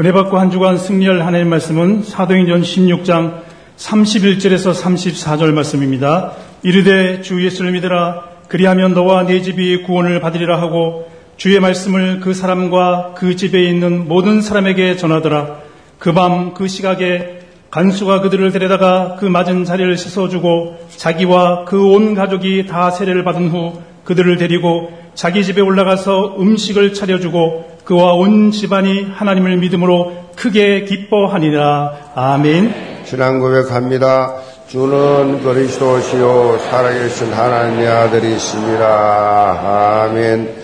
은혜 받고 한 주간 승리할 하나님 말씀은 사도행전 16장 31절에서 34절 말씀입니다. 이르되 주 예수를 믿으라 그리하면 너와 네 집이 구원을 받으리라 하고 주의 말씀을 그 사람과 그 집에 있는 모든 사람에게 전하더라. 그 밤 그 시각에 간수가 그들을 데려다가 그 맞은 자리를 씻어주고 자기와 그 온 가족이 다 세례를 받은 후 그들을 데리고 자기 집에 올라가서 음식을 차려주고 그와 온 집안이 하나님을 믿음으로 크게 기뻐하니라. 아멘. 신앙 고백합니다. 주는 그리스도시요 살아계신 하나님의 아들이십니다. 아멘.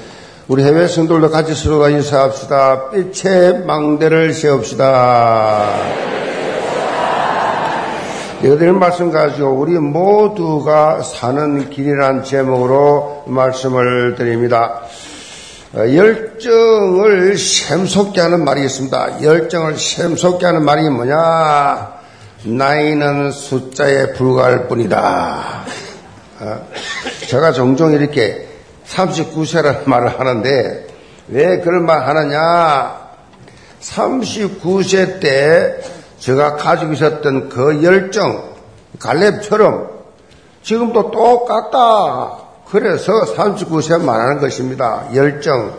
우리 해외 성도들도 같이 서로가 인사합시다. 빛의 망대를 세웁시다. 여덟 말씀 가지고 우리 모두가 사는 길이란 제목으로 말씀을 드립니다. 어, 열정을 샘솟게 하는 말이 있습니다. 열정을 샘솟게 하는 말이 뭐냐? 나이는 숫자에 불과할 뿐이다. 어, 제가 종종 이렇게 39세라는 말을 하는데 왜 그런 말 하느냐? 39세 때 제가 가지고 있었던 그 열정, 갈렙처럼 지금도 똑같다. 그래서 39세 말하는 것입니다. 열정.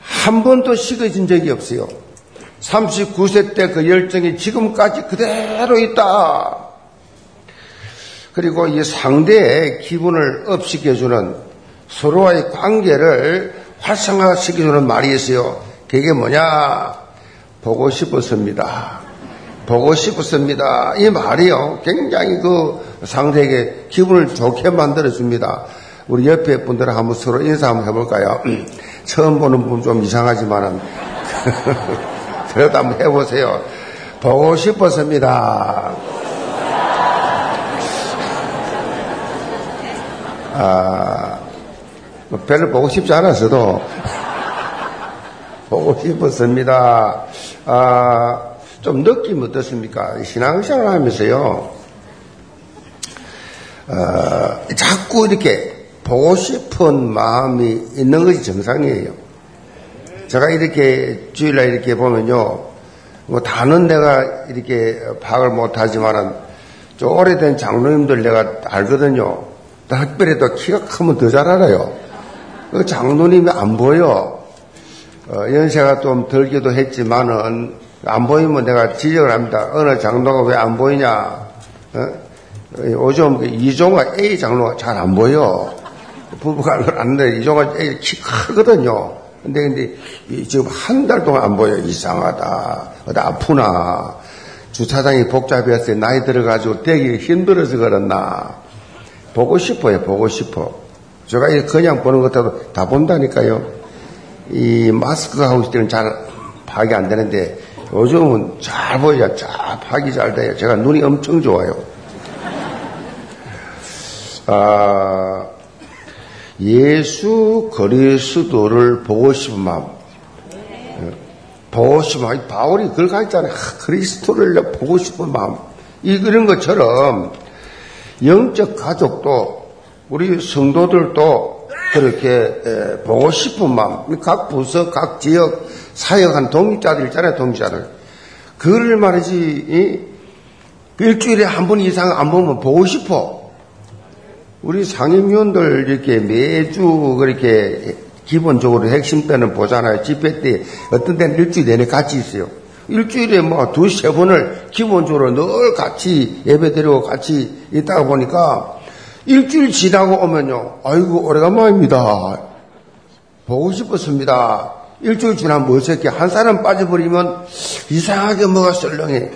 한 번도 식어진 적이 없어요. 39세 때 그 열정이 지금까지 그대로 있다. 그리고 이 상대의 기분을 업시켜주는 서로와의 관계를 활성화시켜주는 말이 있어요. 그게 뭐냐? 보고 싶었습니다. 보고 싶었습니다. 이 말이요. 굉장히 그 상대에게 기분을 좋게 만들어줍니다. 우리 옆에 분들은 한번 서로 인사 한번 해볼까요? 처음 보는 분 좀 이상하지만은. 그래도 한번 해보세요. 보고 싶었습니다. 아, 뭐 별로 보고 싶지 않았어도 보고 싶었습니다. 아, 좀 느낌 어떻습니까? 신앙생활 하면서요, 어, 자꾸 이렇게 보고 싶은 마음이 있는 것이 정상이에요. 제가 이렇게 주일날 이렇게 보면요, 뭐 다는 내가 이렇게 파악을 못하지만은 좀 오래된 장로님들 내가 알거든요. 특별히 또 키가 크면 더 잘 알아요. 그 장로님이 안 보여. 어, 연세가 좀 들기도 했지만은 안 보이면 내가 지적을 합니다. 어느 장로가 왜 안 보이냐? 어? 요즘 그 이종화 A 장로가 잘 안 보여. 부부가 안돼 이종화 A 키 크거든요. 근데 근데 지금 한 달 동안 안 보여. 이상하다. 어디 아프나? 주차장이 복잡해서 나이 들어가지고 되기 힘들어서 그렇나? 보고 싶어요. 보고 싶어. 제가 그냥 보는 것도 다 본다니까요. 이 마스크 하고 있을 때는 잘 파악이 안 되는데 요즘은 잘 보여요. 잘 파악이 잘 돼요. 제가 눈이 엄청 좋아요. 아, 예수 그리스도를 보고 싶은 마음. 보고 싶은 마음. 바울이 그걸 가있잖아요. 그리스도를 보고 싶은 마음. 이, 그런 것처럼 영적 가족도 우리 성도들도 그렇게 보고 싶은 마음, 각 부서, 각 지역 사역한 독립자들 있잖아요, 독립자들. 그를 말이지, 일주일에 한 번 이상 안 보면 보고 싶어. 우리 상임위원들 이렇게 매주 그렇게 기본적으로 핵심 때는 보잖아요. 집회 때 어떤 때는 일주일 내내 같이 있어요. 일주일에 뭐 두 세 번을 기본적으로 늘 같이 예배 드리고 같이 있다가 보니까 일주일 지나고 오면요. 아이고, 오래간만입니다. 보고 싶었습니다. 일주일 지나면 뭐새끼 한 사람 빠져버리면 이상하게 뭐가 썰렁해.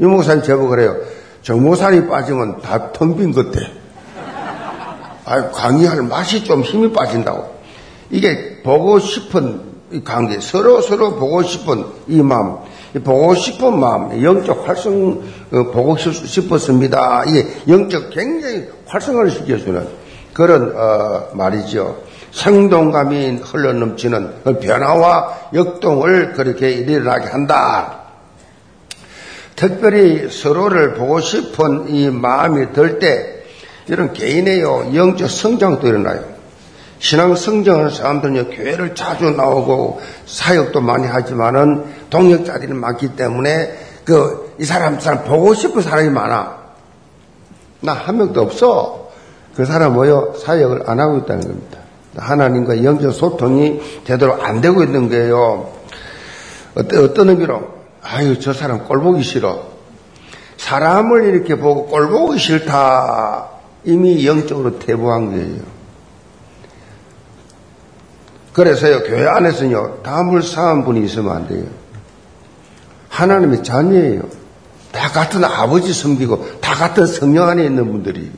유목사님 제보 그래요. 정목사님 빠지면 다 텅 빈것 같아. 아 강의할 맛이 좀 힘이 빠진다고. 이게 보고 싶은 관계, 서로 서로 보고 싶은 이 마음. 보고 싶은 마음, 영적 활성, 어, 보고 싶었습니다. 이게 영적 굉장히 활성화를 시켜주는 그런, 어, 말이죠. 생동감이 흘러넘치는 그 변화와 역동을 그렇게 일어나게 한다. 특별히 서로를 보고 싶은 이 마음이 들 때, 이런 개인의 영적 성장도 일어나요. 신앙 성장하는 사람들은 교회를 자주 나오고 사역도 많이 하지만은 동력 자리는 많기 때문에 그 이 사람 사람 보고 싶은 사람이 많아. 나 한 명도 없어. 그 사람 뭐요 사역을 안 하고 있다는 겁니다. 하나님과 영적 소통이 제대로 안 되고 있는 거예요. 어떤 어떤 의미로 아유 저 사람 꼴 보기 싫어. 사람을 이렇게 보고 꼴 보기 싫다. 이미 영적으로 퇴보한 거예요. 그래서요, 교회 안에서는요, 담을 쌓은 분이 있으면 안 돼요. 하나님의 자녀예요. 다 같은 아버지 섬기고, 다 같은 성령 안에 있는 분들이.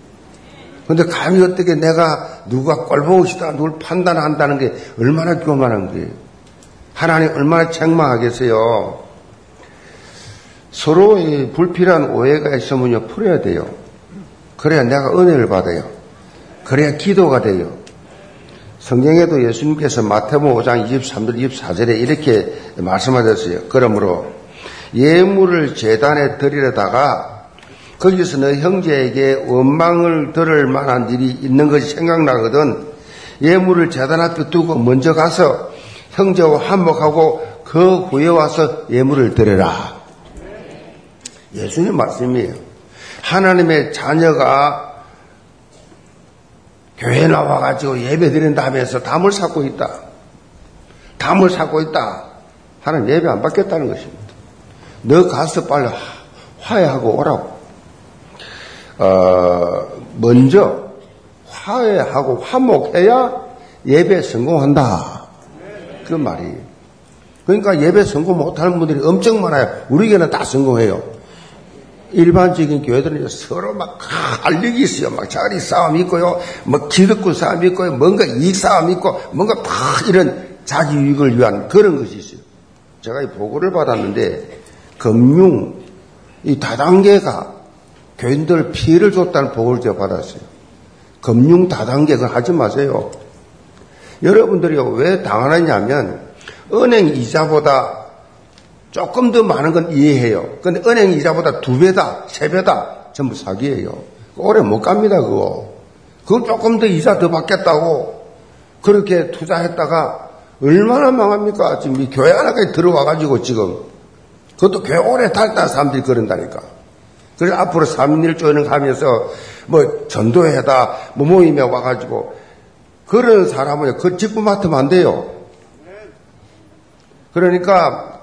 근데 감히 어떻게 내가 누가 꼴보고 싶다, 누굴 판단한다는 게 얼마나 교만한 거예요. 하나님 얼마나 책망하겠어요. 서로의 불필요한 오해가 있으면요, 풀어야 돼요. 그래야 내가 은혜를 받아요. 그래야 기도가 돼요. 성경에도 예수님께서 마태복음 5장 23절 24절에 이렇게 말씀하셨어요. 그러므로 예물을 재단에 드리려다가 거기서 너 형제에게 원망을 들을 만한 일이 있는 것이 생각나거든 예물을 재단 앞에 두고 먼저 가서 형제와 한몫하고 그 후에 와서 예물을 드려라. 예수님 말씀이에요. 하나님의 자녀가 교회 나와가지고 예배 드린다 하면서 담을 쌓고 있다. 담을 쌓고 있다. 하는 예배 안 받겠다는 것입니다. 너 가서 빨리 화해하고 오라고. 어, 먼저 화해하고 화목해야 예배 성공한다. 그 말이에요. 그러니까 예배 성공 못하는 분들이 엄청 많아요. 우리 교회는 다 성공해요. 일반적인 교회들은 서로 막 알력이 있어요. 막 자리 싸움 있고요. 뭐 기득권 싸움 있고요. 뭔가 이익 싸움 있고 뭔가 막 이런 자기 이익을 위한 그런 것이 있어요. 제가 이 보고를 받았는데 금융 이 다단계가 교인들 피해를 줬다는 보고를 제가 받았어요. 금융 다단계 그 하지 마세요. 여러분들이 왜 당하느냐면 은행 이자보다 조금 더 많은 건 이해해요. 근데 은행 이자보다 두 배다, 세 배다, 전부 사기예요. 오래 못 갑니다, 그거. 그건 조금 더 이자 더 받겠다고 그렇게 투자했다가 얼마나 망합니까? 지금 이 교회 하나까지 들어와가지고 지금. 그것도 교회 오래 달다 사람들이 그런다니까. 그래서 앞으로 3일1조는 가면서 뭐 전도회다, 뭐 모임에 와가지고 그런 사람은 그 직분 맡으면 안 돼요. 그러니까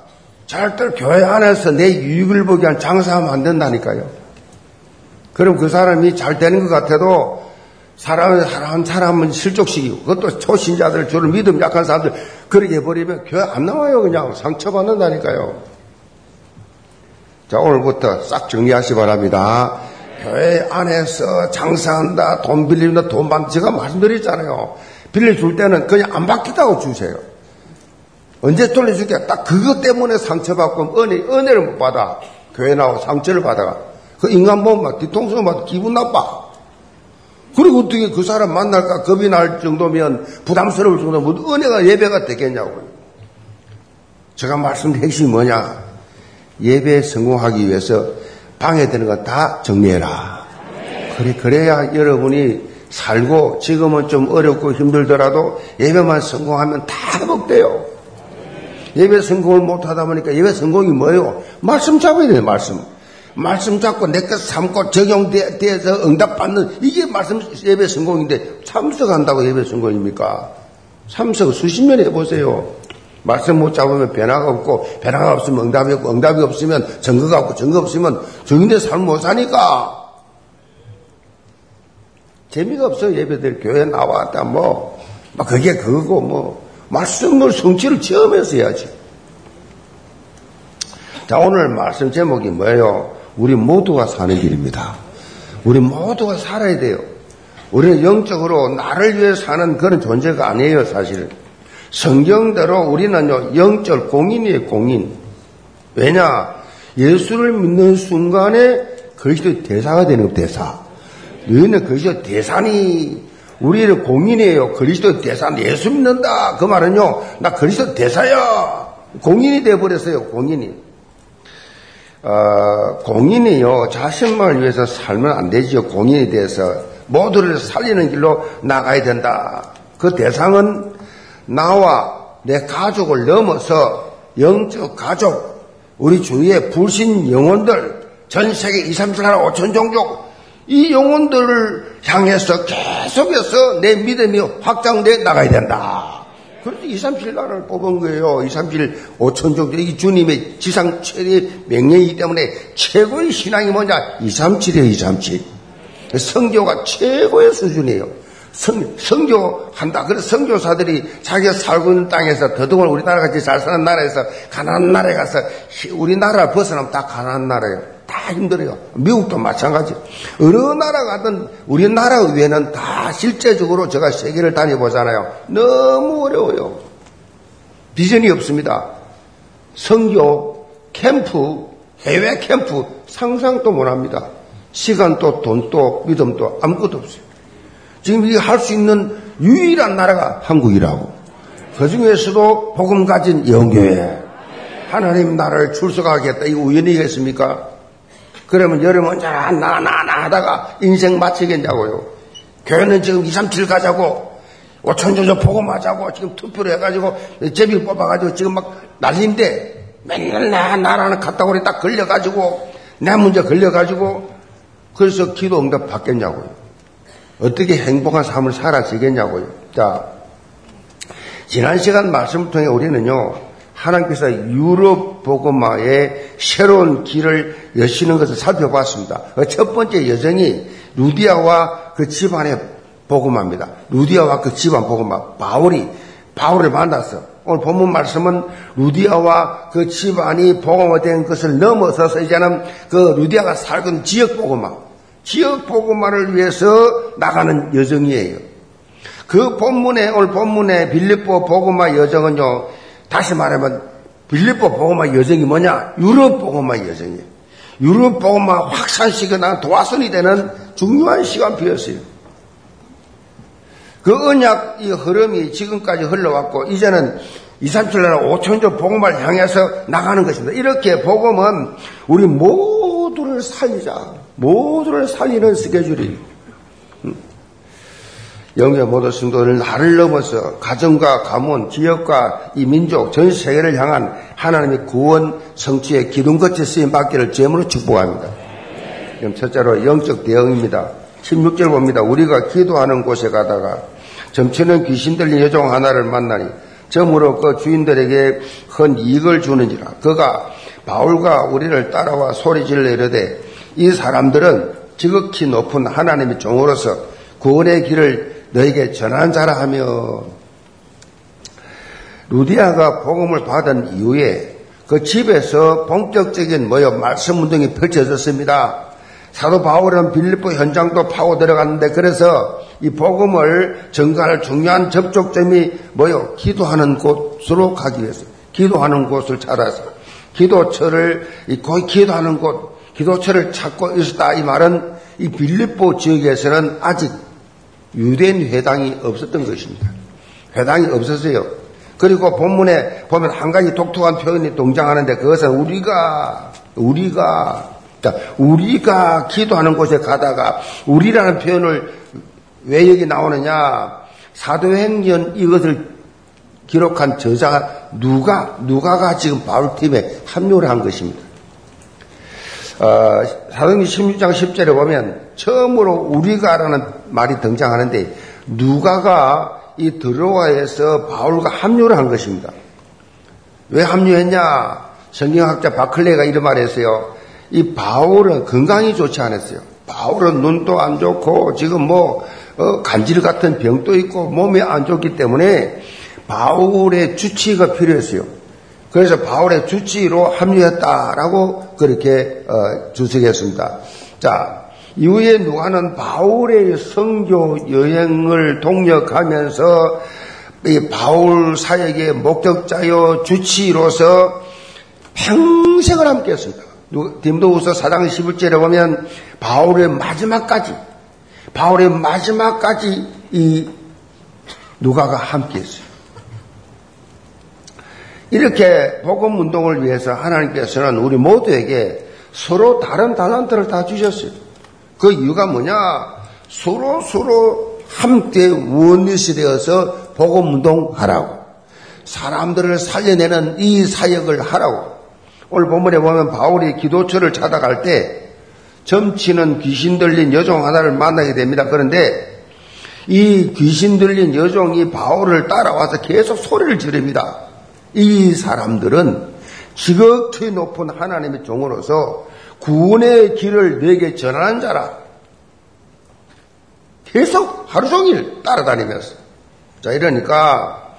절대 교회 안에서 내 유익을 보기 위한 장사하면 안 된다니까요. 그럼 그 사람이 잘 되는 것 같아도 사람, 사람, 사람은 실족시키고 그것도 초신자들, 주를 믿음 약한 사람들 그렇게 해버리면 교회 안 나와요. 그냥 상처받는다니까요. 자, 오늘부터 싹 정리하시 기 바랍니다. 교회 안에서 장사한다, 돈 빌린다, 돈 받는다. 제가 말씀드렸잖아요. 빌려줄 때는 그냥 안 받겠다고 주세요. 언제 돌려줄게? 딱 그것 때문에 상처받고 은혜, 은혜를 못 받아. 교회 나와 상처를 받아가. 그 인간 보면 막 뒤통수 막 기분 나빠. 그리고 어떻게 그 사람 만날까 겁이 날 정도면 부담스러울 정도면 은혜가 예배가 되겠냐고요. 제가 말씀드린 핵심이 뭐냐? 예배에 성공하기 위해서 방해되는 거 다 정리해라. 그래, 그래야 여러분이 살고 지금은 좀 어렵고 힘들더라도 예배만 성공하면 다 회복돼요. 예배 성공을 못하다 보니까 예배 성공이 뭐예요? 말씀 잡아야 돼요, 말씀. 말씀 잡고 내 것 삼고 적용돼서 응답받는 이게 말씀 예배 성공인데 참석한다고 예배 성공입니까? 참석 수십 년 해보세요. 말씀 못 잡으면 변화가 없고 변화가 없으면 응답이 없고 응답이 없으면 증거가 없고 증거 없으면 증인의 삶을 못 사니까 재미가 없어 예배들 교회 나왔다 뭐, 뭐 그게 그거고 뭐 말씀을 성취를 체험해서 해야지. 자, 오늘 말씀 제목이 뭐예요? 우리 모두가 사는 길입니다. 우리 모두가 살아야 돼요. 우리는 영적으로 나를 위해 사는 그런 존재가 아니에요, 사실. 성경대로 우리는요, 영적 공인이에요, 공인. 왜냐? 예수를 믿는 순간에 그리스도의 대사가 되는 대사. 너희는 그리스도 대사니 우리는 공인이에요. 그리스도 대사 예수 믿는다. 그 말은요. 나 그리스도 대사야. 공인이 되어버렸어요. 공인이. 어, 공인이요. 자신만을 위해서 살면 안 되죠. 공인이 돼서 모두를 살리는 길로 나가야 된다. 그 대상은 나와 내 가족을 넘어서 영적 가족, 우리 주위의 불신 영혼들, 전 세계 2, 3, 4, 5천 종족, 이 영혼들을 향해서 계속해서 내 믿음이 확장돼 나가야 된다. 그래서 2, 3, 7 나라를 뽑은 거예요. 2, 3, 7, 5천 종족. 이 주님의 지상 최대 명령이기 때문에 최고의 신앙이 뭐냐? 2, 3, 7이에요, 2, 3, 7. 성교가 최고의 수준이에요. 성, 성교한다. 그래서 성교사들이 자기가 살고 있는 땅에서 더더욱 우리나라 같이 잘 사는 나라에서 가난한 나라에 가서 우리나라 벗어나면 다 가난한 나라예요. 다 힘들어요. 미국도 마찬가지. 어느 나라 가든 우리나라 외에는 다 실제적으로 제가 세계를 다녀보잖아요. 너무 어려워요. 비전이 없습니다. 성교, 캠프, 해외 캠프 상상도 못 합니다. 시간도 돈도 믿음도 아무것도 없어요. 지금 이게 할수 있는 유일한 나라가 한국이라고. 그 중에서도 복음 가진 영교회. 하나님 나라를 출석하겠다. 이거 우연이겠습니까? 그러면 여름 언제나 나, 나, 나 하다가 인생 마치겠냐고요. 교회는 지금 2, 3, 7 가자고, 5천 정도 복음하자고, 지금 투표를 해가지고, 제비 뽑아가지고 지금 막 난리인데, 맨날 나, 나라는 갔다 오래 딱 걸려가지고, 내 문제 걸려가지고, 그래서 기도 응답 받겠냐고요. 어떻게 행복한 삶을 살아지겠냐고요. 자, 지난 시간 말씀을 통해 우리는요, 하나님께서 유럽 복음화의 새로운 길을 여시는 것을 살펴봤습니다. 그첫 번째 여정이 루디아와 그 집안의 복음화입니다. 루디아와 그 집안 복음화. 바울이 바울을 만났어. 오늘 본문 말씀은 루디아와 그 집안이 복음화된 것을 넘어서서 이제는 그 루디아가 살던 지역 복음화, 지역 복음화를 위해서 나가는 여정이에요. 그 본문에 오늘 본문의 빌립보 복음화 여정은요. 다시 말하면 빌립보 복음화 여정이 뭐냐? 유럽 복음화 여정이에요. 유럽 복음화 확산시거나 도화선이 되는 중요한 시간표였어요. 그 언약 이 흐름이 지금까지 흘러왔고 이제는 2, 3, 7 나라 5천조 복음을 향해서 나가는 것입니다. 이렇게 복음은 우리 모두를 살리자. 모두를 살리는 스케줄이 영계 모든 성도들 나를 넘어서 가정과 가문, 지역과 이 민족, 전 세계를 향한 하나님의 구원 성취의 기둥 거쳐 쓰임 받기를 제물로 축복합니다. 그럼 첫째로 영적 대응입니다. 16절 봅니다. 우리가 기도하는 곳에 가다가 점치는 귀신 들린 여종 하나를 만나니 점으로 그 주인들에게 큰 이익을 주는지라. 그가 바울과 우리를 따라와 소리질러 이르되 이 사람들은 지극히 높은 하나님의 종으로서 구원의 길을 너에게 전한 자라 하며 루디아가 복음을 받은 이후에 그 집에서 본격적인 뭐요 말씀 운동이 펼쳐졌습니다. 사도 바울은 빌립보 현장도 파고 들어갔는데 그래서 이 복음을 전가할 중요한 접촉점이 뭐요 기도하는 곳으로 가기 위해서 기도하는 곳을 찾아서 기도처를 거기 기도하는 곳 기도처를 찾고 있었다 이 말은 이 빌립보 지역에서는 아직 유대인 회당이 없었던 것입니다. 회당이 없었어요. 그리고 본문에 보면 한 가지 독특한 표현이 동장하는데 그것은 우리가 우리가 우리가 기도하는 곳에 가다가 우리라는 표현을 왜 여기 나오느냐? 사도행전 이것을 기록한 저자가 누가 누가가 지금 바울 팀에 합류를 한 것입니다. 어, 사도행전 16장 10절에 보면 처음으로 우리가라는 말이 등장하는데 누가가 이 드로아에서 바울과 합류를 한 것입니다. 왜 합류했냐? 성경학자 바클레가 이런 말을 했어요. 이 바울은 건강이 좋지 않았어요. 바울은 눈도 안 좋고 지금 뭐 어, 간질 같은 병도 있고 몸이 안 좋기 때문에 바울의 주치가 필요했어요. 그래서 바울의 주치로 합류했다라고 그렇게 어, 주석했습니다. 자, 이후에 누가는 바울의 성교 여행을 동력하면서 이 바울 사역의 목격자요 주치로서 평생을 함께 했습니다. 딤도우서 사장 11절에 보면 바울의 마지막까지 바울의 마지막까지 이 누가가 함께 했어요. 이렇게 복음 운동을 위해서 하나님께서는 우리 모두에게 서로 다른 달란트를 다 주셨어요. 그 이유가 뭐냐? 서로 서로 함께 원리시 되어서 복음 운동하라고. 사람들을 살려내는 이 사역을 하라고. 오늘 본문에 보면 바울이 기도처를 찾아갈 때 점치는 귀신 들린 여종 하나를 만나게 됩니다. 그런데 이 귀신 들린 여종이 바울을 따라와서 계속 소리를 지릅니다. 이 사람들은 지극히 높은 하나님의 종으로서 구원의 길을 내게 전하는 자라. 계속 하루 종일 따라다니면서. 자, 이러니까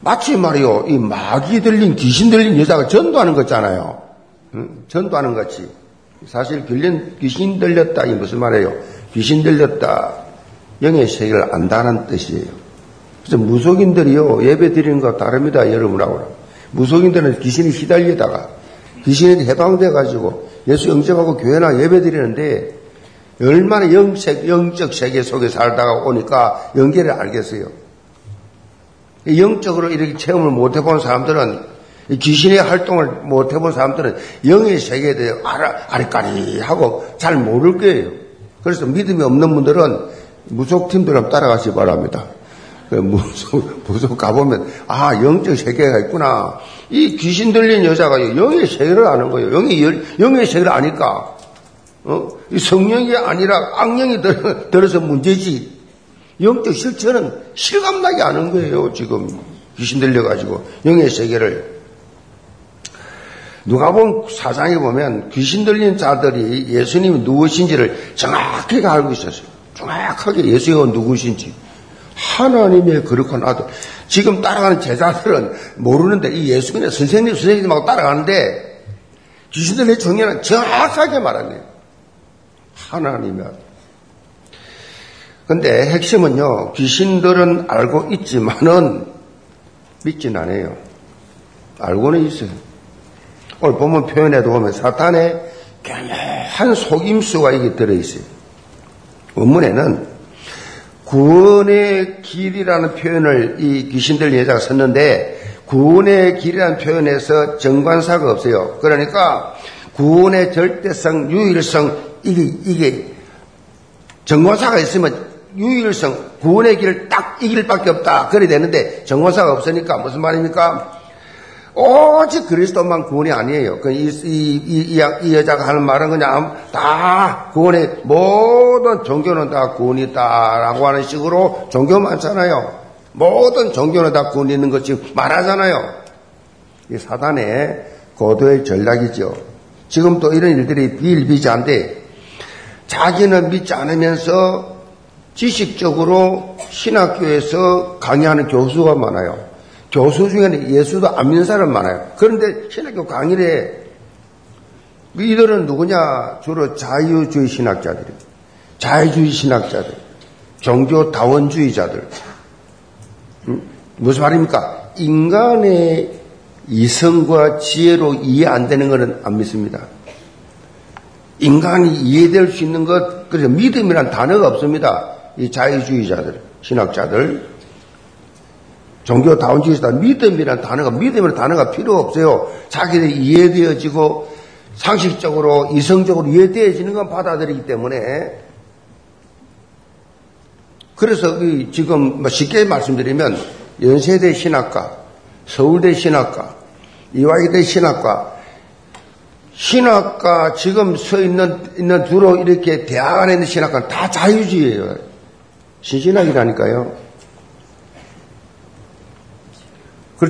마치 말이요, 이 마귀 들린 귀신 들린 여자가 전도하는 거잖아요. 응? 전도하는 거지. 사실 귀신, 귀신 들렸다, 이 무슨 말이에요? 귀신 들렸다. 영의 세계를 안다는 뜻이에요. 그래서 무속인들이요, 예배 드리는 거 다릅니다, 여러분하고. 무속인들은 귀신이 휘달리다가 귀신이 해방돼가지고 예수 영접하고 교회나 예배 드리는데 얼마나 영적, 영적 세계 속에 살다가 오니까 연계를 알겠어요. 영적으로 이렇게 체험을 못 해본 사람들은 귀신의 활동을 못 해본 사람들은 영의 세계에 대해 아리까리하고 잘 모를 거예요. 그래서 믿음이 없는 분들은 무속팀들은 따라가시 바랍니다. 그 무속, 무속 가보면, 아, 영적 세계가 있구나. 이 귀신 들린 여자가 영의 세계를 아는 거예요. 영의, 영의 세계를 아니까. 어? 이 성령이 아니라 악령이 들, 들어서 문제지. 영적 실체는 실감나게 아는 거예요, 지금. 귀신 들려가지고. 영의 세계를. 누가 본 사장에 보면 귀신 들린 자들이 예수님이 누구신지를 정확하게 알고 있었어요. 정확하게 예수가 누구신지. 하나님의 거룩한 아들. 지금 따라가는 제자들은 모르는데 이 예수님의 선생님, 선생님하고 따라가는데 귀신들의 정의는 정확하게 말하네요. 하나님의 아들. 근데 핵심은요, 귀신들은 알고 있지만은 믿진 않아요. 알고는 있어요. 오늘 보면 표현에도 보면 사탄의 교묘한 속임수가 이게 들어있어요. 원문에는 구원의 길이라는 표현을 이 귀신들 여자가 썼는데 구원의 길이라는 표현에서 정관사가 없어요. 그러니까 구원의 절대성, 유일성 이게 이게 정관사가 있으면 유일성, 구원의 길을 딱 이 길 밖에 없다. 그래 되는데 정관사가 없으니까 무슨 말입니까? 오직 그리스도만 구원이 아니에요. 그 이, 이, 이, 이, 여자가 하는 말은 그냥 다 구원의 모든 종교는 다 구원이 다라고 하는 식으로 종교 많잖아요. 모든 종교는 다 구원이 있는 것이 말하잖아요. 이 사단의 고도의 전략이죠. 지금 또 이런 일들이 비일비재한데 자기는 믿지 않으면서 지식적으로 신학교에서 강의하는 교수가 많아요. 교수 중에는 예수도 안 믿는 사람 많아요. 그런데 신학교 강의를 이들은 누구냐? 주로 자유주의 신학자들이 자유주의 신학자들. 종교 다원주의자들. 음? 무슨 말입니까? 인간의 이성과 지혜로 이해 안 되는 것은 안 믿습니다. 인간이 이해될 수 있는 것, 그래서 믿음이란 단어가 없습니다. 이 자유주의자들, 신학자들. 종교 다운주의다 믿음이라는 단어가 믿음이라는 단어가 필요 없어요. 자기들이 이해되어지고 상식적으로 이성적으로 이해되어지는 건 받아들이기 때문에 그래서 지금 뭐 쉽게 말씀드리면 연세대 신학과, 서울대 신학과, 이화여대 신학과, 신학과 지금 서 있는 있는 주로 이렇게 대학 안에 있는 신학과는 다 자유주의예요. 신신학이라니까요.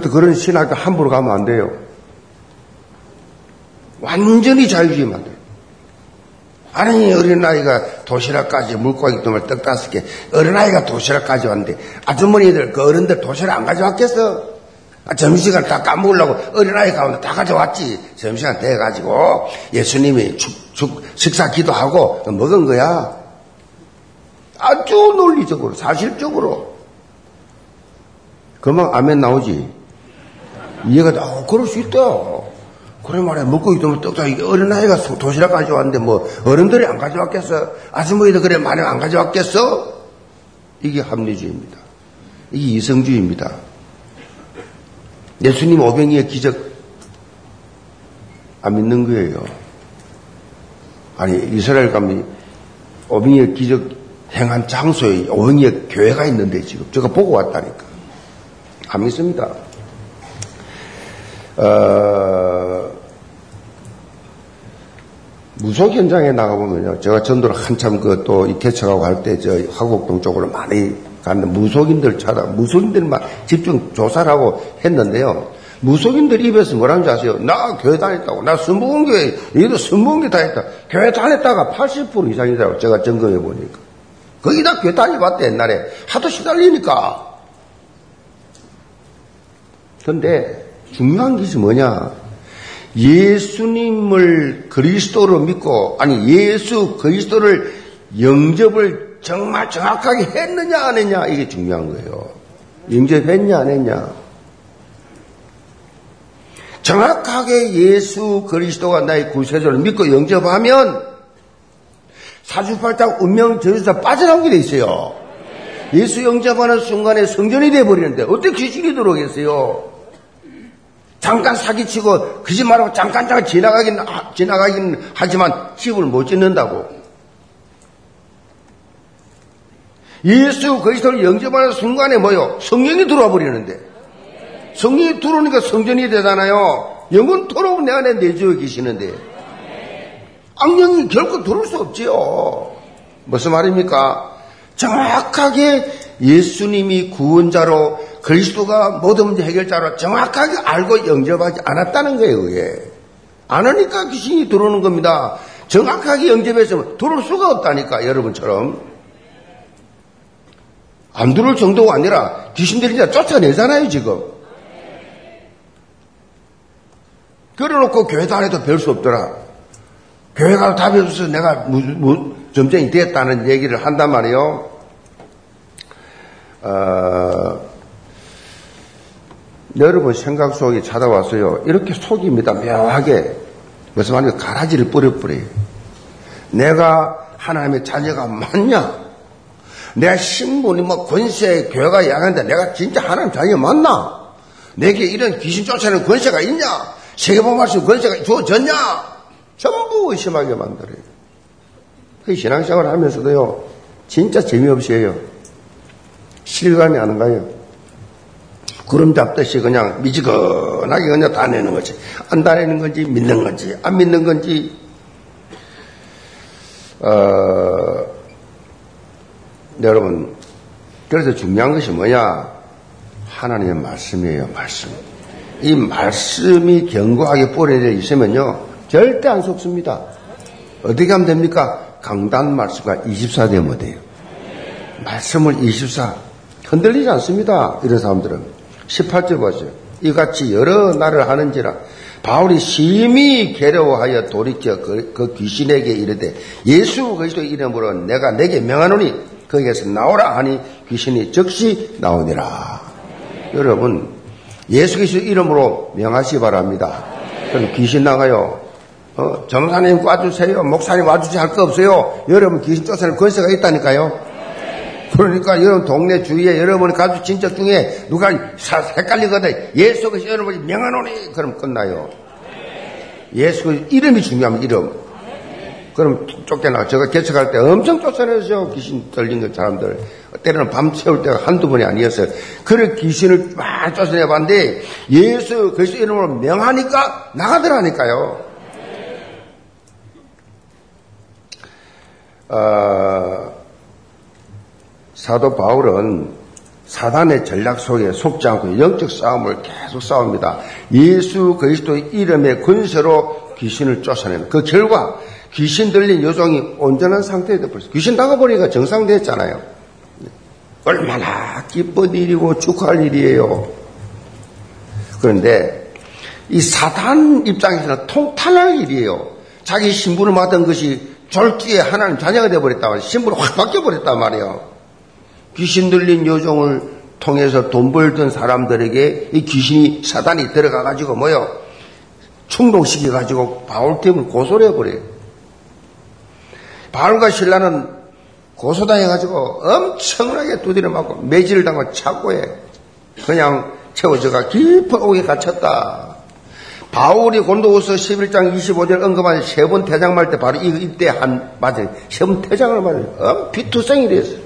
때 그런 신학교 함부로 가면 안 돼요. 완전히 자유주의만 돼요. 아니, 어린아이가 도시락까지 물고기 똥을 떡 다섯 개, 어린아이가 도시락까지 왔는데, 아주머니들, 그 어른들 도시락 안 가져왔겠어? 아, 점심시간 다 까먹으려고 어린아이 가운데 다 가져왔지. 점심시간 돼가지고 예수님이 축, 축, 식사 기도하고 먹은 거야. 아주 논리적으로, 사실적으로. 금방 아멘 나오지. 이해가 돼. 어, 그럴 수 있다. 그래 말이야. 먹고 있으면 떡다. 어린아이가 도시락 가져왔는데 뭐 어른들이 안 가져왔겠어? 아주머니도 그래 많이 안 가져왔겠어? 이게 합리주의입니다. 이게 이성주의입니다. 예수님 오병이의 기적 안 믿는 거예요. 아니 이스라엘 가면 오병이의 기적 행한 장소에 오행에 교회가 있는데 지금 제가 보고 왔다니까. 안 믿습니다. 어, 무속 현장에 나가보면요. 제가 전도를 한참 그 또이 개척하고 할 때 저 화곡동 쪽으로 많이 갔는데 무속인들 찾아, 무속인들만 집중 조사를 하고 했는데요. 무속인들 입에서 뭐라는지 아세요? 나 교회 다녔다고. 나 순복음 교회, 얘도 순복음 교회 다녔다. 교회 다녔다가 80% 이상이라고 제가 점검해 보니까. 거기다 교회 다녀봤대, 옛날에. 하도 시달리니까. 근데 중요한 것이 뭐냐? 예수님을 그리스도로 믿고, 아니, 예수 그리스도를 영접을 정말 정확하게 했느냐, 안 했냐, 이게 중요한 거예요. 영접했냐, 안 했냐. 정확하게 예수 그리스도가 나의 구세주를 믿고 영접하면 사주팔자 운명 저주에서 빠져나오게 돼 있어요. 예수 영접하는 순간에 성전이 돼버리는데 어떻게 귀신이 들어오겠어요? 잠깐 사기치고 거짓말하고 잠깐 잠깐 지나가긴 지나가긴 하지만 집을 못 짓는다고. 예수 그리스도를 영접하는 순간에 뭐요? 성령이 들어와 버리는데 성령이 들어오니까 성전이 되잖아요. 영원토록 내 안에 내주어 계시는데 악령이 결코 들어올 수 없지요. 무슨 말입니까? 정확하게 예수님이 구원자로 그리스도가 모든 문제 해결자로 정확하게 알고 영접하지 않았다는 거예요, 그게. 안 하니까 귀신이 들어오는 겁니다. 정확하게 영접했으면 들어올 수가 없다니까, 여러분처럼. 안 들어올 정도가 아니라 귀신들이 이제 쫓아내잖아요, 지금. 그래놓고 교회 다녀도 별 수 없더라. 교회 가서 답이 없어서 내가 무, 무, 점쟁이 됐다는 얘기를 한단 말이에요. 어, 여러분 생각 속에 찾아왔어요. 이렇게 속입니다. 묘하게. 무슨 말이에요? 가라지를 뿌려뿌려요. 내가 하나님의 자녀가 맞냐? 내가 신분이 뭐 권세 교회가 양한데 내가 진짜 하나님 자녀 맞나? 내게 이런 귀신 쫓아내는 권세가 있냐? 세계보 말씀 권세가 주어졌냐? 전부 의심하게 만들어요. 그 신앙생활 하면서도요, 진짜 재미없이 해요. 실감이 안 가요. 구름 잡듯이 그냥 미지근하게 그냥 다 내는 거지. 안 다내는 건지, 믿는 건지, 안 믿는 건지, 어, 여러분, 그래서 중요한 것이 뭐냐? 하나님의 말씀이에요, 말씀. 이 말씀이 견고하게 뿌려져 있으면요, 절대 안 속습니다. 어떻게 하면 됩니까? 강단 말씀과 24 되면 돼요. 말씀을 24. 흔들리지 않습니다. 이런 사람들은. 18절 보세요. 이같이 여러 날을 하는지라 바울이 심히 괴로워하여 돌이켜 그, 그 귀신에게 이르되 예수 그리스도 이름으로 내가 내게 명하노니 거기에서 나오라 하니 귀신이 즉시 나오니라. 여러분 예수 그리스도 이름으로 명하시 바랍니다. 그럼 귀신 나가요. 어, 전사님 와주세요. 목사님 와주세요. 할 거 없어요. 여러분 귀신 쫓아낼 권세가 있다니까요. 그러니까 여러분 동네 주위에 여러분이 가족 친척 중에 누가 헷갈리거든. 예수 그리스도 여러분이 명하노니 그럼 끝나요. 예수 그 이름이 중요합니다. 이름. 그럼 쫓겨나. 제가 개척할 때 엄청 쫓아내죠. 귀신 들린 그 사람들. 때로는 밤 새울 때가 한두 번이 아니었어요. 그래 귀신을 막 쫓아내 봤는데 예수 그리스도 이름으로 명하니까 나가더라니까요. 어, 사도 바울은 사단의 전략 속에 속지 않고 영적 싸움을 계속 싸웁니다. 예수 그리스도의 이름의 근세로 귀신을 쫓아내는 그 결과 귀신 들린 여종이 온전한 상태에 되버렸어요. 귀신 나가버리니까 정상됐잖아요. 얼마나 기쁜 일이고 축하할 일이에요. 그런데 이 사단 입장에서는 통탄할 일이에요. 자기 신분을 맡은 것이 졸기에 하나님 자녀가 되어버렸다. 신분을 확 바뀌어버렸단 말이에요. 귀신 들린 요종을 통해서 돈 벌던 사람들에게 이 귀신이 사단이 들어가 가지고 뭐요? 충동시켜 가지고 바울팀을 고소를 해버려요. 바울과 신라는 고소당해 가지고 엄청나게 두드려 맞고 매질을 당하고 착고에 그냥 채워져가 깊은 옥에 갇혔다. 바울이 곤도우서 11장 25절 언급한 세 번 퇴장할 때 바로 이때 한, 맞아요. 세 번 퇴장을 맞아요. 어? 비투성이 됐어요.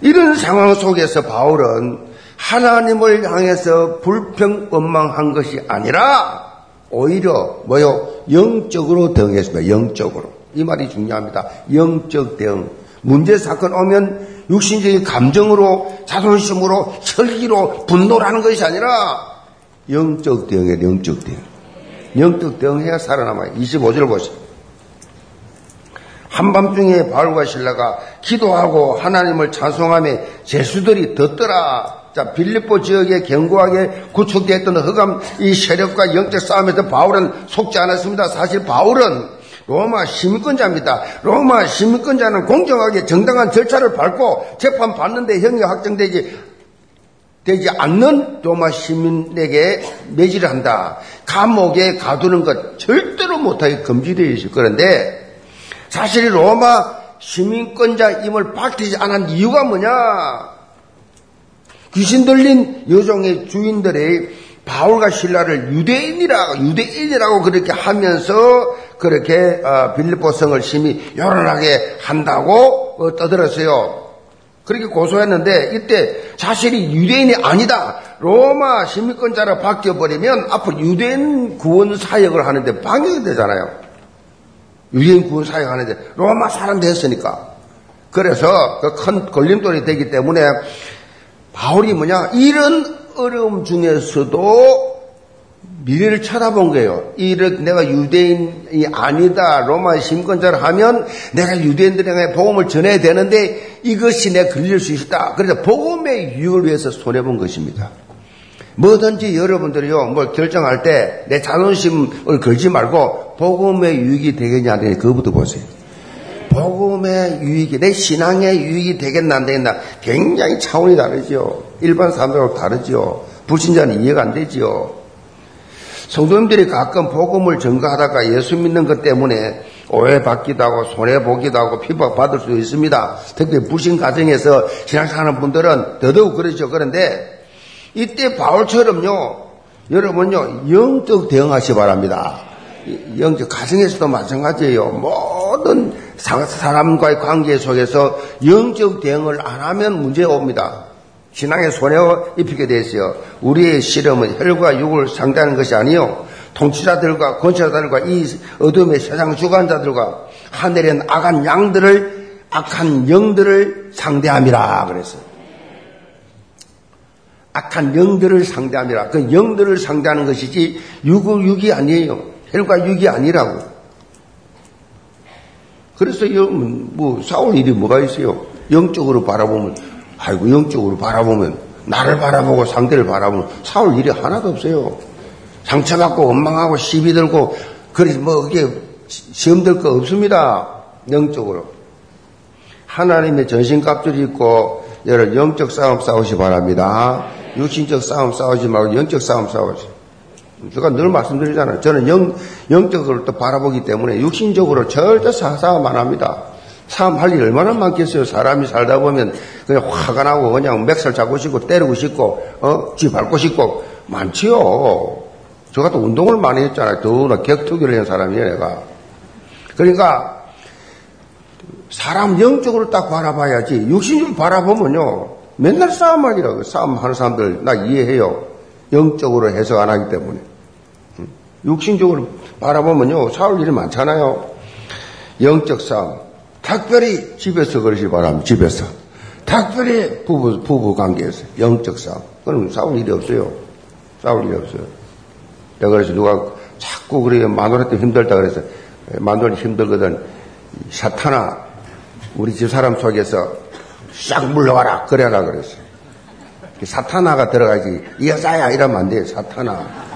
이런 상황 속에서 바울은 하나님을 향해서 불평, 원망한 것이 아니라 오히려 뭐요? 영적으로 대응했습니다. 영적으로. 이 말이 중요합니다. 영적 대응. 문제 사건 오면 육신적인 감정으로 자존심으로 혈기로 분노라는 것이 아니라 영적 대응이에요. 영적 대응. 영적 대응해야 살아남아요. 25절 보세요. 한밤중에 바울과 신라가 기도하고 하나님을 찬송하며 제수들이 덧더라. 자, 빌립보 지역에 견고하게 구축되었던 흑암 이 세력과 영적 싸움에서 바울은 속지 않았습니다. 사실 바울은 로마 시민권자입니다. 로마 시민권자는 공정하게 정당한 절차를 밟고 재판 받는데 형이 확정되지 되지 않는 로마 시민에게 매질을 한다. 감옥에 가두는 것 절대로 못하게 금지되어 있을 그런데 사실 로마 시민권자임을 밝히지 않은 이유가 뭐냐? 귀신 들린 여종의 주인들의 바울과 신라를 유대인이라고 유대인이라고 그렇게 하면서 그렇게 어, 빌립보 성을 심히 요란하게 한다고 어, 떠들었어요. 그렇게 고소했는데 이때 사실이 유대인이 아니다. 로마 시민권자로 바뀌어버리면 앞으로 유대인 구원 사역을 하는데 방해가 되잖아요. 유대인 구원 사역 하는데 로마 사람 됐으니까. 그래서 그 큰 걸림돌이 되기 때문에 바울이 뭐냐 이런 어려움 중에서도 미래를 쳐다본 거예요. 이렇게 내가 유대인이 아니다. 로마 심권자를 하면 내가 유대인들에게 복음을 전해야 되는데 이것이 내가 걸릴 수 있다. 그래서 복음의 유익을 위해서 손해 본 것입니다. 뭐든지 여러분들이요, 뭘 결정할 때 내 자존심을 걸지 말고 복음의 유익이 되겠냐 안 되겠냐 그거부터 보세요. 복음의 유익이, 내 신앙의 유익이 되겠나 안 되겠나 굉장히 차원이 다르죠. 일반 사람들하고 다르죠. 불신자는 이해가 안 되죠. 성도님들이 가끔 복음을 전가하다가 예수 믿는 것 때문에 오해받기도 하고 손해보기도 하고 피박받을 수 있습니다. 특히 불신 가정에서 신앙생활하는 분들은 더더욱 그러죠. 그런데 이때 바울처럼요, 여러분요, 영적 대응하시 기 바랍니다. 영적 가정에서도 마찬가지예요. 모든 사람과의 관계 속에서 영적 대응을 안 하면 문제가 옵니다. 신앙에 손해を입히게 되었어요. 우리의 실험은 혈과 육을 상대하는 것이 아니요. 통치자들과 권세자들과 이 어둠의 세상 주관자들과 하늘의 악한 양들을 악한 영들을 상대함이라 그랬어요. 악한 영들을 상대함이라. 그 영들을 상대하는 것이지 육을 육이 아니에요. 혈과 육이 아니라고. 그래서 뭐 싸울 일이 뭐가 있어요? 영적으로 바라보면 아이고 영적으로 바라보면 나를 바라보고 상대를 바라보면 싸울 일이 하나도 없어요. 상처받고 원망하고 시비 들고 그래서 뭐 그게 시험 들거 없습니다. 영적으로. 하나님의 전신갑줄이 있고 여러 영적 싸움 싸우시 바랍니다. 육신적 싸움 싸우지 말고 영적 싸움 싸우시. 제가 늘 말씀드리잖아요. 저는 영, 영적으로 또 바라보기 때문에 육신적으로 절대 싸움 안 합니다. 싸움 할 일 얼마나 많겠어요. 사람이 살다 보면 그냥 화가 나고 그냥 맥살 잡고 싶고 때리고 싶고, 어, 쥐 밟고 싶고, 많지요. 저 같은 운동을 많이 했잖아요. 더구나 격투기를 한 사람이에요, 내가. 그러니까, 사람 영적으로 딱 바라봐야지. 육신적으로 바라보면요. 맨날 싸움하니라고. 싸움하는 사람들 나 이해해요. 영적으로 해석 안 하기 때문에. 육신적으로 바라보면요. 싸울 일이 많잖아요. 영적 싸움. 특별히 집에서 그러시 바랍니다. 집에서. 특별히 부부, 부부 관계에서. 영적 싸움. 그럼 싸울 일이 없어요. 싸울 일이 없어요. 내가 그래서 누가 자꾸 그래 마누라 때 힘들다 그래서 마누라 힘들거든. 사탄아, 우리 집 사람 속에서 싹 물러와라. 그래라 그랬어요. 사탄아가 들어가지. 이 여자야. 이러면 안 돼. 사탄아.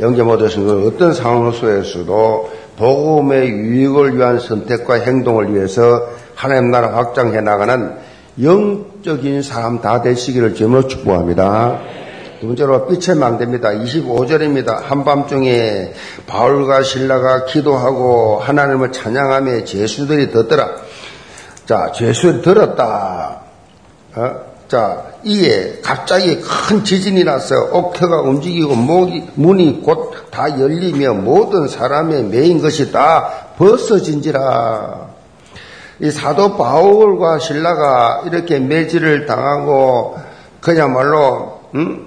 영계 모드신 어떤 상황 속에서도 복음의 유익을 위한 선택과 행동을 위해서 하나님 나라 확장해 나가는 영적인 사람 다 되시기를 주으로 축복합니다. 두 번째로 빛의 망대입니다. 25절입니다. 한밤중에 바울과 신라가 기도하고 하나님을 찬양하며 제수들이 듣더라. 자, 제수들이 들었다. 어? 자, 이에 갑자기 큰 지진이 나서 옥터가 움직이고 목이, 문이 곧 다 열리며 모든 사람의 메인 것이 다 벗어진지라. 이 사도 바울과 신라가 이렇게 매질을 당하고 그야말로 음?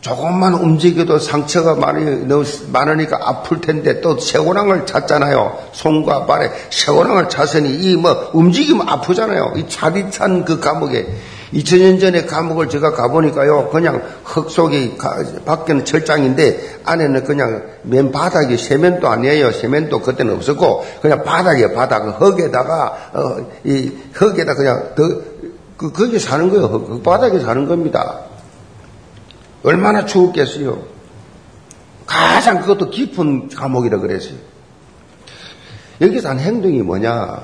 조금만 움직여도 상처가 많이 많으니까 아플 텐데 또 쇠고랑을 찼잖아요. 손과 발에 쇠고랑을 찼으니 이 뭐 움직이면 아프잖아요. 이 차디찬 그 감옥에 2000년 전에 감옥을 제가 가보니까요. 그냥 흙 속에 밖에는 철장인데 안에는 그냥 맨 바닥이 세면도 아니에요. 세면도 그때는 없었고 그냥 바닥에 바닥 흙에다가 어, 이 흙에다 그냥 더 그, 거기 사는 거예요. 흙, 흙 바닥에 사는 겁니다. 얼마나 추웠겠어요. 가장 그것도 깊은 감옥이라 그랬어요. 여기서 한 행동이 뭐냐?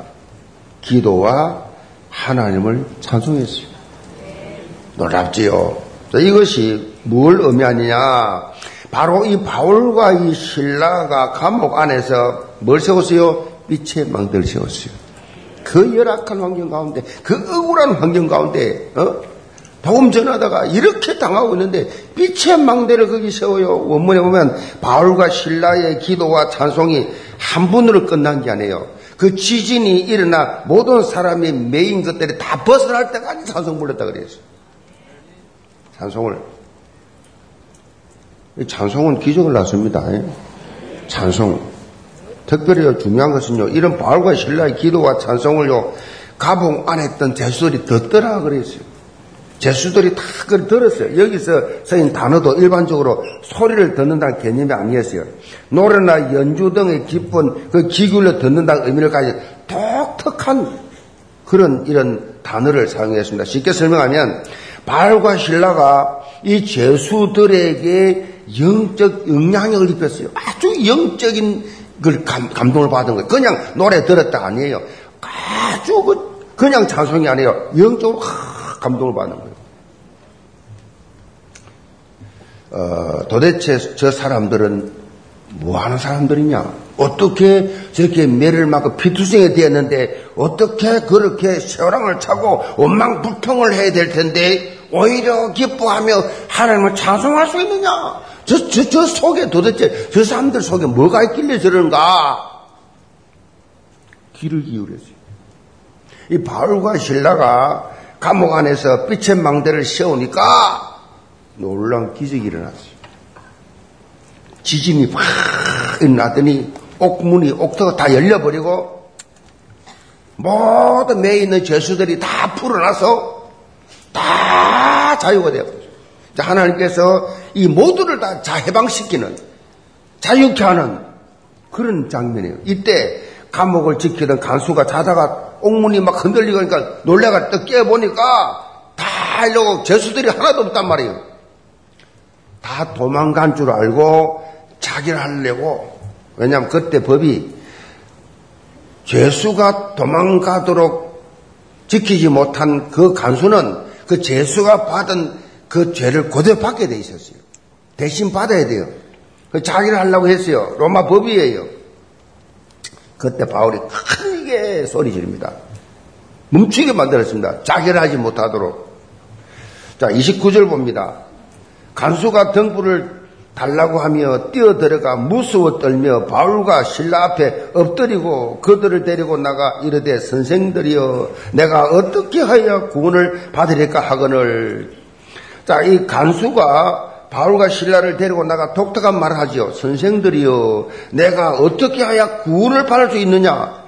기도와 하나님을 찬송했어요. 놀랍지요. 이것이 뭘 의미하느냐? 바로 이 바울과 이 신라가 감옥 안에서 뭘 세웠어요? 빛의 망대를 세웠어요. 그 열악한 환경 가운데, 그 억울한 환경 가운데, 어? 복음 전하다가 이렇게 당하고 있는데 빛의 망대를 거기 세워요. 원문에 보면 바울과 신라의 기도와 찬송이 한 분으로 끝난 게 아니에요. 그 지진이 일어나 모든 사람이 메인 것들이 다 벗어날 때까지 찬송 불렀다 그랬어요. 찬송을. 찬송은 기적을 낳습니다. 찬송. 특별히 중요한 것은요, 이런 바울과 신라의 기도와 찬송을요, 가봉 안 했던 제수들이 듣더라 그랬어요. 제수들이 다 그걸 들었어요. 여기서 쓰인 단어도 일반적으로 소리를 듣는다는 개념이 아니었어요. 노래나 연주 등의 깊은 그 기울여 듣는다는 의미를 가진 독특한 그런 이런 단어를 사용했습니다. 쉽게 설명하면 발과 신라가 이 제수들에게 영적 영향력을 입혔어요. 아주 영적인 걸 감, 감동을 받은 거예요. 그냥 노래 들었다 아니에요. 아주 그, 그냥 찬송이 아니에요. 영적으로 감동을 받는 거예요. 어, 도대체 저 사람들은 뭐 하는 사람들이냐? 어떻게 저렇게 매를 맞고 피투성이 되었는데 어떻게 그렇게 세월랑을 차고 원망불통을 해야 될 텐데 오히려 기뻐하며 하나님을 찬송할 수 있느냐? 저, 저, 저 속에 도대체 저 사람들 속에 뭐가 있길래 저런가? 귀를 기울였어요. 이 바울과 신라가 감옥 안에서 빛의 망대를 세우니까 놀라운 기적이 일어났어요. 지진이 팍 일어났더니 옥문이, 옥터가 다 열려버리고 모든 매 있는 죄수들이 다 풀어나서 다 자유가 되어버렸어요. 하나님께서 이 모두를 다 해방시키는 자유케 하는 그런 장면이에요. 이때 감옥을 지키던 간수가 자다가 옥문이 막 흔들리고 그러니까 놀래가 또 깨보니까 다 이러고 죄수들이 하나도 없단 말이에요. 다 도망간 줄 알고 자기를 하려고 왜냐하면 그때 법이 죄수가 도망가도록 지키지 못한 그 간수는 그 죄수가 받은 그 죄를 고대 받게 돼 있었어요. 대신 받아야 돼요. 그 자기를 하려고 했어요. 로마 법이에요. 그때 바울이 크게 소리 지릅니다. 멈추게 만들었습니다. 자결 하지 못하도록. 자, 29절 봅니다. 간수가 등불을 달라고 하며 뛰어들어가 무서워 떨며 바울과 신라 앞에 엎드리고 그들을 데리고 나가 이르되 선생들이여 내가 어떻게 하여 구원을 받으릴까 하거늘 자 이 간수가 바울과 신라를 데리고 나가 독특한 말을 하지요. 선생들이여, 내가 어떻게 해야 구원을 받을 수 있느냐?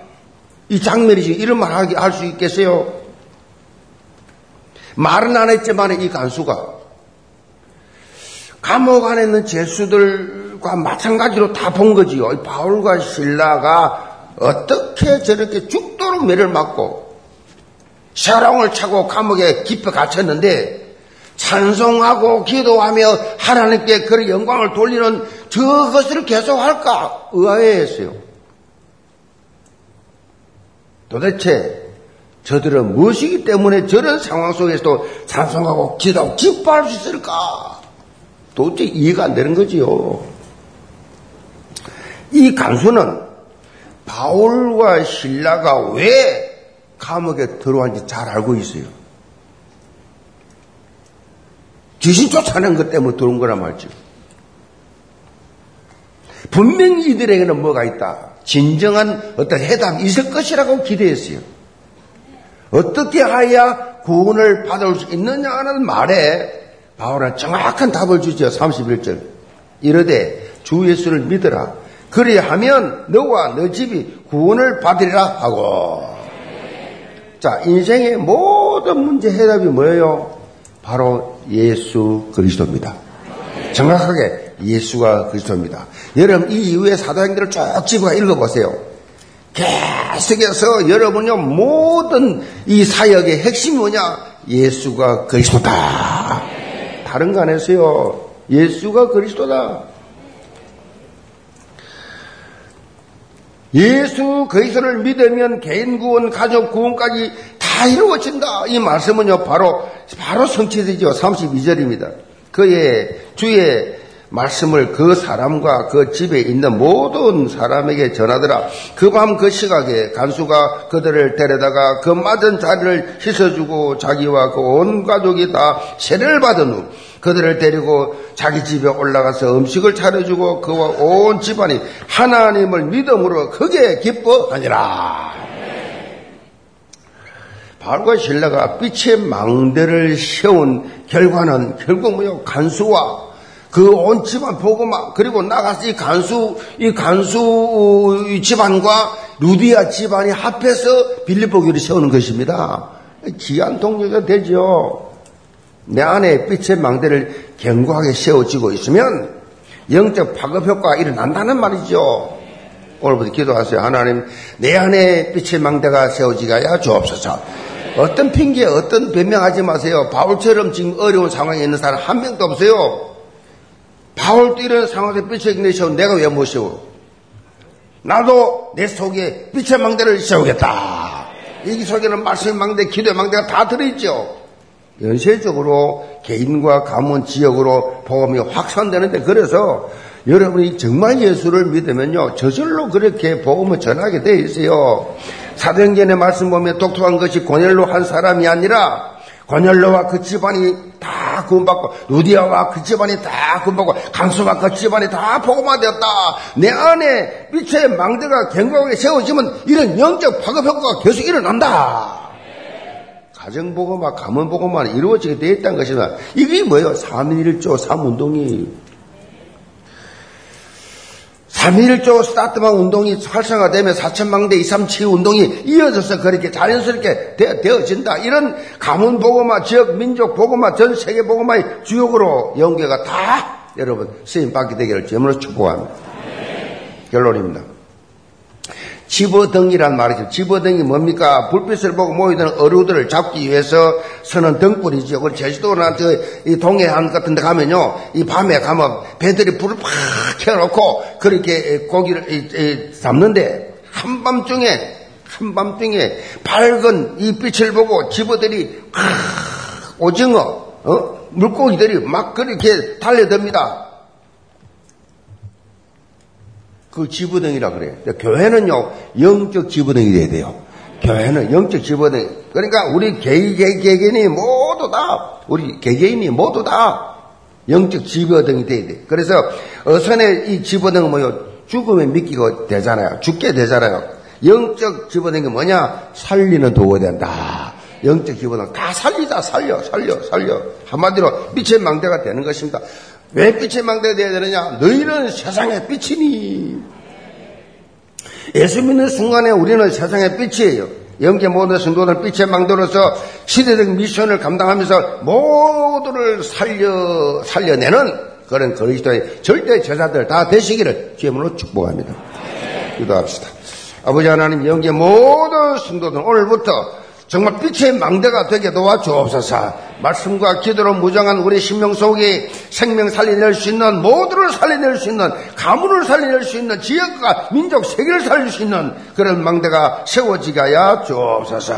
이 장면이지 이런 말 할 수 있겠어요? 말은 안 했지만 이 간수가 감옥 안에 있는 죄수들과 마찬가지로 다 본 거지요. 바울과 신라가 어떻게 저렇게 죽도록 매를 맞고 샤랑을 차고 감옥에 깊이 갇혔는데 찬송하고 기도하며 하나님께 그 영광을 돌리는 저것을 계속할까 의아해했어요. 도대체 저들은 무엇이기 때문에 저런 상황 속에서도 찬송하고 기도하고 기뻐할 수 있을까? 도대체 이해가 안 되는 거지요. 이 간수는 바울과 신라가 왜 감옥에 들어왔는지 잘 알고 있어요. 귀신 쫓아내는 것 때문에 들어온 거란 말이죠. 분명히 이들에게는 뭐가 있다. 진정한 어떤 해답이 있을 것이라고 기대했어요. 어떻게 하야 구원을 받을 수 있느냐는 말에 바울은 정확한 답을 주죠. 31절. 이르되 주 예수를 믿어라. 그리하면 너와 너 집이 구원을 받으리라 하고. 자, 인생의 모든 문제 해답이 뭐예요? 바로 예수 그리스도입니다. 정확하게 예수가 그리스도입니다. 여러분 이 이후에 사도행전을 쭉 집어 읽어보세요. 계속해서 여러분요 모든 이 사역의 핵심이 뭐냐? 예수가 그리스도다. 다른 거 안 했어요. 예수가 그리스도다. 예수 그리스도를 믿으면 개인 구원, 가족 구원까지 다 이루어진다. 이 말씀은요 바로 바로 성취되죠. 32절입니다. 그의 주의 말씀을 그 사람과 그 집에 있는 모든 사람에게 전하더라. 그밤그 시각에 간수가 그들을 데려다가 그 맞은 자리를 씻어주고 자기와 그 온 가족이 다 세례를 받은 후 그들을 데리고 자기 집에 올라가서 음식을 차려주고 그와 온 집안이 하나님을 믿음으로 크게 기뻐하니라. 바울과 신라가 빛의 망대를 세운 결과는 결국 뭐요? 간수와 그 온 집안 보고만 그리고 나가서 이 간수 이 간수 집안과 루디아 집안이 합해서 빌립보 교를 세우는 것입니다. 귀한 동료가 되죠. 내 안에 빛의 망대를 견고하게 세워지고 있으면 영적 파급 효과가 일어난다는 말이죠. 오늘부터 기도하세요. 하나님, 내 안에 빛의 망대가 세워지가야 주옵소서. 어떤 핑계, 어떤 변명하지 마세요. 바울처럼 지금 어려운 상황에 있는 사람 한 명도 없어요. 바울도 이런 빛의 망대 세워 내가 왜 못 세워? 나도 내 속에 빛의 망대를 세우겠다. 이 속에는 말씀의 망대, 기도의 망대가 다 들어있죠. 연쇄적으로 개인과 가문 지역으로 복음이 확산되는데 그래서 여러분이 정말 예수를 믿으면요 저절로 그렇게 복음을 전하게 돼 있어요. 사도행전의 말씀 보면 독특한 것이 고넬로 한 사람이 아니라 고넬로와 그 집안이 다 구원받고 루디아와 그 집안이 다 구원받고 간수와 그 집안이 다 복음화되었다. 내 안에 빛의 망대가 견고하게 세워지면 이런 영적 파급 효과가 계속 일어난다. 가정보고만, 가문보고만 이루어지게 되어 있다는 것이다. 이게 뭐예요? 3.1조 3운동이. 3.1조 스타트방 운동이 활성화되면 4천망대 237 운동이 이어져서 그렇게 자연스럽게 되 어, 진다 이런 가문 보고마, 지역 민족 보고마, 전 세계 보고마의 주역으로 연계가 다 여러분 쓰임 받게 되기를 제물로 축복합니다. 결론입니다. 집어등이란 말이죠. 집어등이 뭡니까? 불빛을 보고 모이던 어류들을 잡기 위해서 서는 등불이죠. 그 제주도나 저이 동해안 같은 데 가면요. 이 밤에 가면 배들이 불을 팍 켜놓고 그렇게 고기를 잡는데 한밤중에 한밤중에 밝은 이 빛을 보고 집어들이 오징어, 어? 물고기들이 막 그렇게 달려듭니다. 그 지부등이라 그래요. 교회는요, 영적 지부등이 돼야 돼요. 교회는 영적 지부등. 그러니까 우리 개, 개, 개개인이 모두 다, 우리 개개인이 모두 다 영적 지부등이 돼야 돼. 그래서 어선의 이 지부등은 뭐요? 죽음에 믿기가 되잖아요. 죽게 되잖아요. 영적 지부등이 뭐냐? 살리는 도가 된다. 영적 기본은 다 살리자, 살려, 살려, 살려. 한마디로 빛의 망대가 되는 것입니다. 왜 빛의 망대가 되어야 되느냐? 너희는 세상의 빛이니. 예수 믿는 순간에 우리는 세상의 빛이에요. 영계 모든 성도들 빛의 망도로서 시대적 미션을 감당하면서 모두를 살려, 살려내는 그런 그리스도의 절대 제자들 다 되시기를 주님으로 축복합니다. 기도합시다. 아버지 하나님 영계 모든 성도들 오늘부터 정말 빛의 망대가 되게 도와주옵소서. 말씀과 기도로 무장한 우리 신명 속에 생명 살려낼 수 있는 모두를 살려낼 수 있는 가문을 살려낼 수 있는 지역과 민족 세계를 살릴 수 있는 그런 망대가 세워지가야 주옵소서.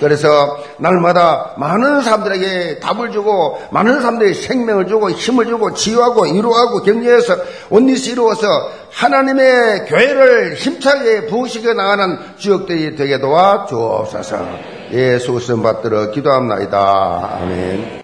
그래서 날마다 많은 사람들에게 답을 주고 많은 사람들에게 생명을 주고 힘을 주고 치유하고 위로하고 격려해서 온니스 이루어서 하나님의 교회를 힘차게 부으시게 나가는 주역들이 되게 도와 주옵소서. 예수 씀 받들어 기도합나이다. 아멘.